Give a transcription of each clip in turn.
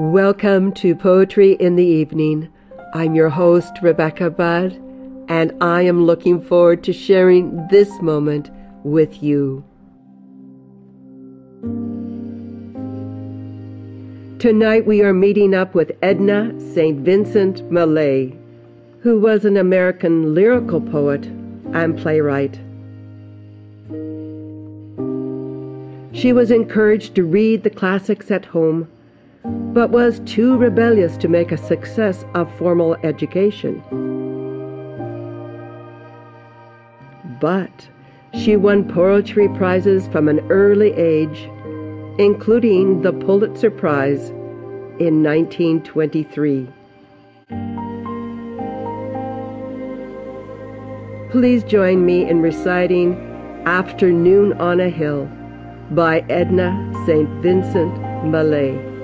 Welcome to Poetry in the Evening. I'm your host, Rebecca Budd, and I am looking forward to sharing this moment with you. Tonight we are meeting up with Edna St. Vincent Millay, who was an American lyrical poet and playwright. She was encouraged to read the classics at home, but was too rebellious to make a success of formal education. But she won poetry prizes from an early age including the Pulitzer Prize in 1923. Please join me in reciting Afternoon on a Hill by Edna St. Vincent Millay.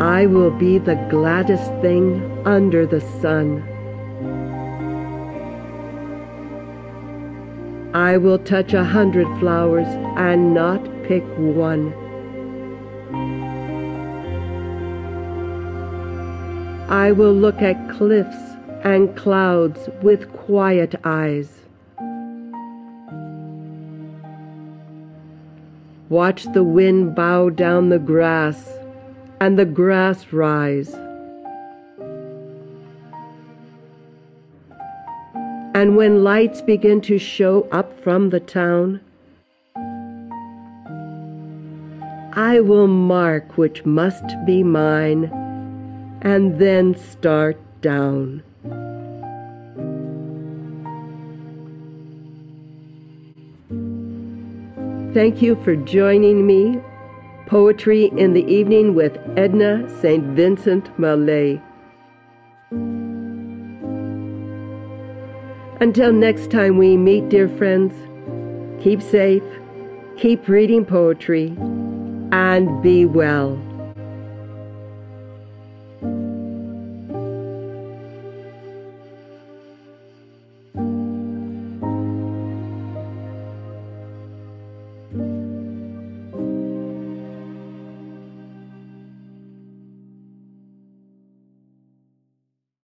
I will be the gladdest thing under the sun. I will touch a hundred flowers and not pick one. I will look at cliffs and clouds with quiet eyes. Watch the wind bow down the grass and the grass rise. And when lights begin to show up from the town, I will mark which must be mine and then start down. Thank you for joining me. Poetry in the Evening with Edna St. Vincent Millay. Until next time we meet, dear friends, keep safe, keep reading poetry, and be well.